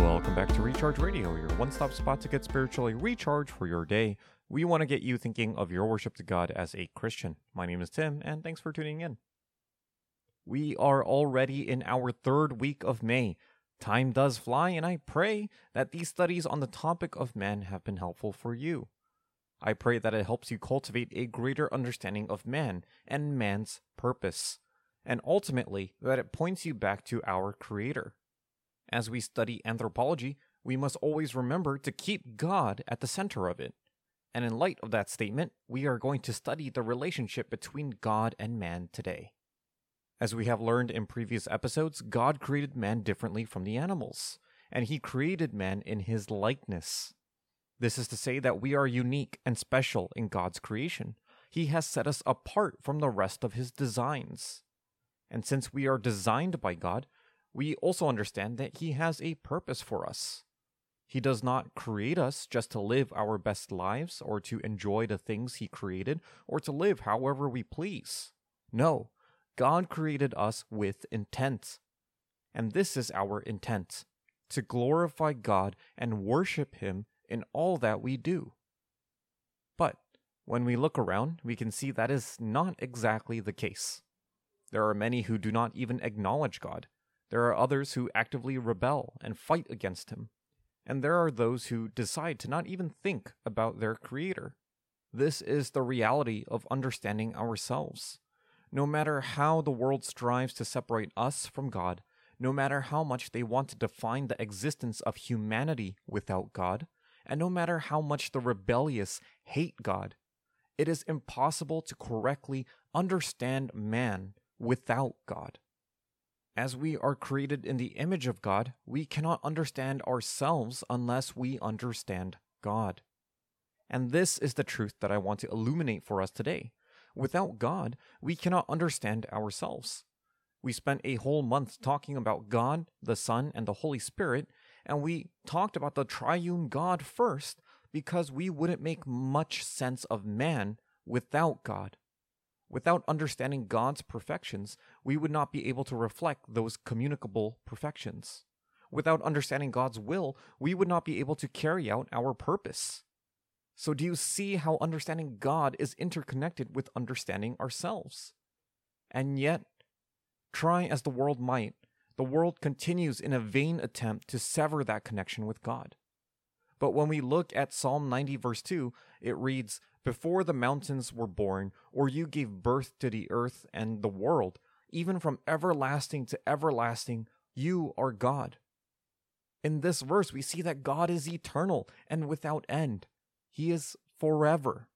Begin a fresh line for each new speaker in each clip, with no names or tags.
Welcome back to Recharge Radio, your one stop spot to get spiritually recharged for your day. We want to get you thinking of your worship to God as a Christian. My name is Tim, and thanks for tuning in. We are already in our third week of May. Time does fly, and I pray that these studies on the topic of man have been helpful for you. I pray that it helps you cultivate a greater understanding of man and man's purpose, and ultimately that it points you back to our Creator. As we study anthropology, we must always remember to keep God at the center of it. And in light of that statement, we are going to study the relationship between God and man today. As we have learned in previous episodes, God created man differently from the animals, and he created man in his likeness. This is to say that we are unique and special in God's creation. He has set us apart from the rest of his designs. And since we are designed by God, we also understand that He has a purpose for us. He does not create us just to live our best lives or to enjoy the things He created or to live however we please. No, God created us with intent. And this is our intent to glorify God and worship Him in all that we do. But when we look around, we can see that is not exactly the case. There are many who do not even acknowledge God there are others who actively rebel and fight against him. And there are those who decide to not even think about their Creator. This is the reality of understanding ourselves. No matter how the world strives to separate us from God, no matter how much they want to define the existence of humanity without God, and no matter how much the rebellious hate God, it is impossible to correctly understand man without God. As we are created in the image of God, we cannot understand ourselves unless we understand God. And this is the truth that I want to illuminate for us today. Without God, we cannot understand ourselves. We spent a whole month talking about God, the Son, and the Holy Spirit, and we talked about the triune God first because we wouldn't make much sense of man without God. Without understanding God's perfections, we would not be able to reflect those communicable perfections. Without understanding God's will, we would not be able to carry out our purpose. So, do you see how understanding God is interconnected with understanding ourselves? And yet, try as the world might, the world continues in a vain attempt to sever that connection with God. But when we look at Psalm 90, verse 2, it reads, before the mountains were born, or you gave birth to the earth and the world, even from everlasting to everlasting, you are God. In this verse, we see that God is eternal and without end. He is forever.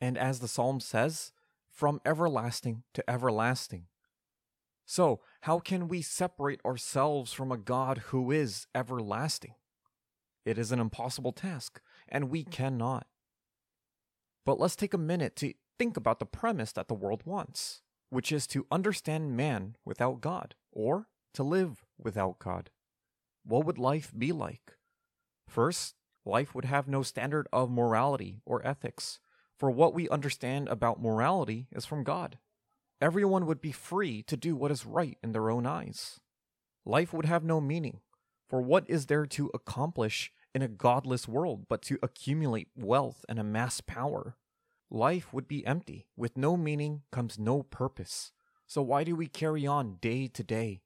And as the psalm says, from everlasting to everlasting. So, how can we separate ourselves from a God who is everlasting? It is an impossible task, and we mm. cannot. But let's take a minute to think about the premise that the world wants, which is to understand man without God, or to live without God. What would life be like? First, life would have no standard of morality or ethics, for what we understand about morality is from God. Everyone would be free to do what is right in their own eyes. Life would have no meaning, for what is there to accomplish in a godless world but to accumulate wealth and amass power. Life would be empty. With no meaning comes no purpose. So why do we carry on day to day?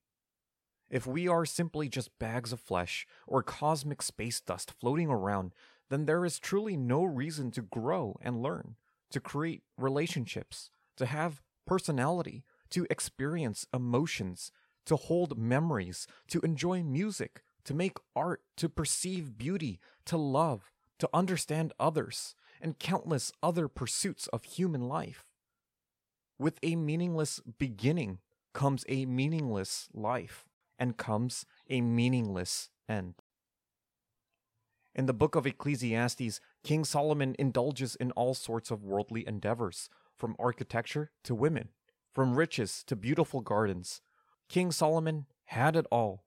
If we are simply just bags of flesh or cosmic space dust floating around, then there is truly no reason to grow and learn, to create relationships, to have personality, to experience emotions, to hold memories, to enjoy music, to make art, to perceive beauty, to love, to understand others, and countless other pursuits of human life. With a meaningless beginning comes a meaningless life, and comes a meaningless end. In the book of Ecclesiastes, King Solomon indulges in all sorts of worldly endeavors, from architecture to women, from riches to beautiful gardens. King Solomon had it all,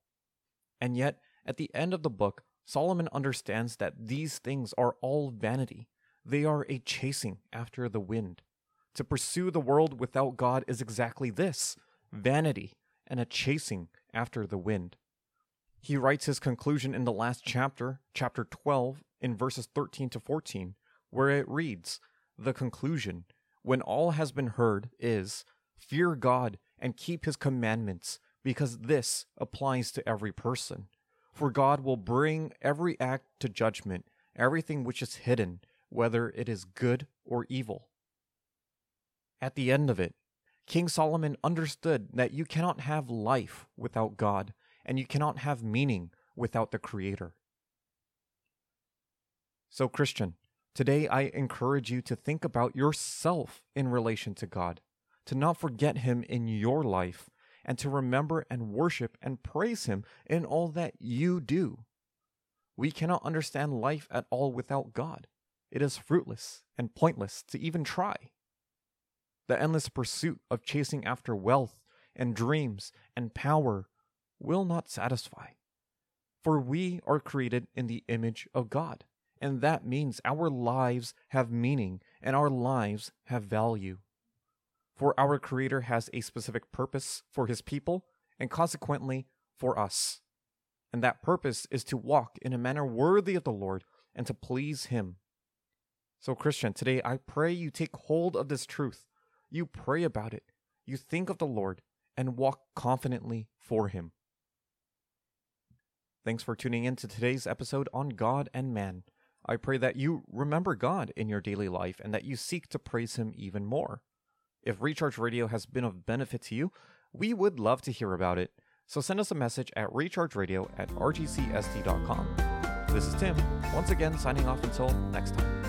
and yet, at the end of the book, Solomon understands that these things are all vanity. They are a chasing after the wind. To pursue the world without God is exactly this vanity and a chasing after the wind. He writes his conclusion in the last chapter, chapter 12, in verses 13 to 14, where it reads The conclusion, when all has been heard, is Fear God and keep his commandments, because this applies to every person. For God will bring every act to judgment, everything which is hidden, whether it is good or evil. At the end of it, King Solomon understood that you cannot have life without God, and you cannot have meaning without the Creator. So, Christian, today I encourage you to think about yourself in relation to God, to not forget Him in your life, and to remember and worship and praise Him in all that you do. We cannot understand life at all without God. It is fruitless and pointless to even try. The endless pursuit of chasing after wealth and dreams and power will not satisfy. For we are created in the image of God, and that means our lives have meaning and our lives have value. For our Creator has a specific purpose for His people, and consequently for us. And that purpose is to walk in a manner worthy of the Lord and to please Him. So, Christian, today I pray you take hold of this truth. You pray about it. You think of the Lord and walk confidently for Him. Thanks for tuning in to today's episode on God and Man. I pray that you remember God in your daily life and that you seek to praise Him even more. If Recharge Radio has been of benefit to you, we would love to hear about it. So send us a message at rechargeradio at rgcsd.com. This is Tim, once again signing off until next time.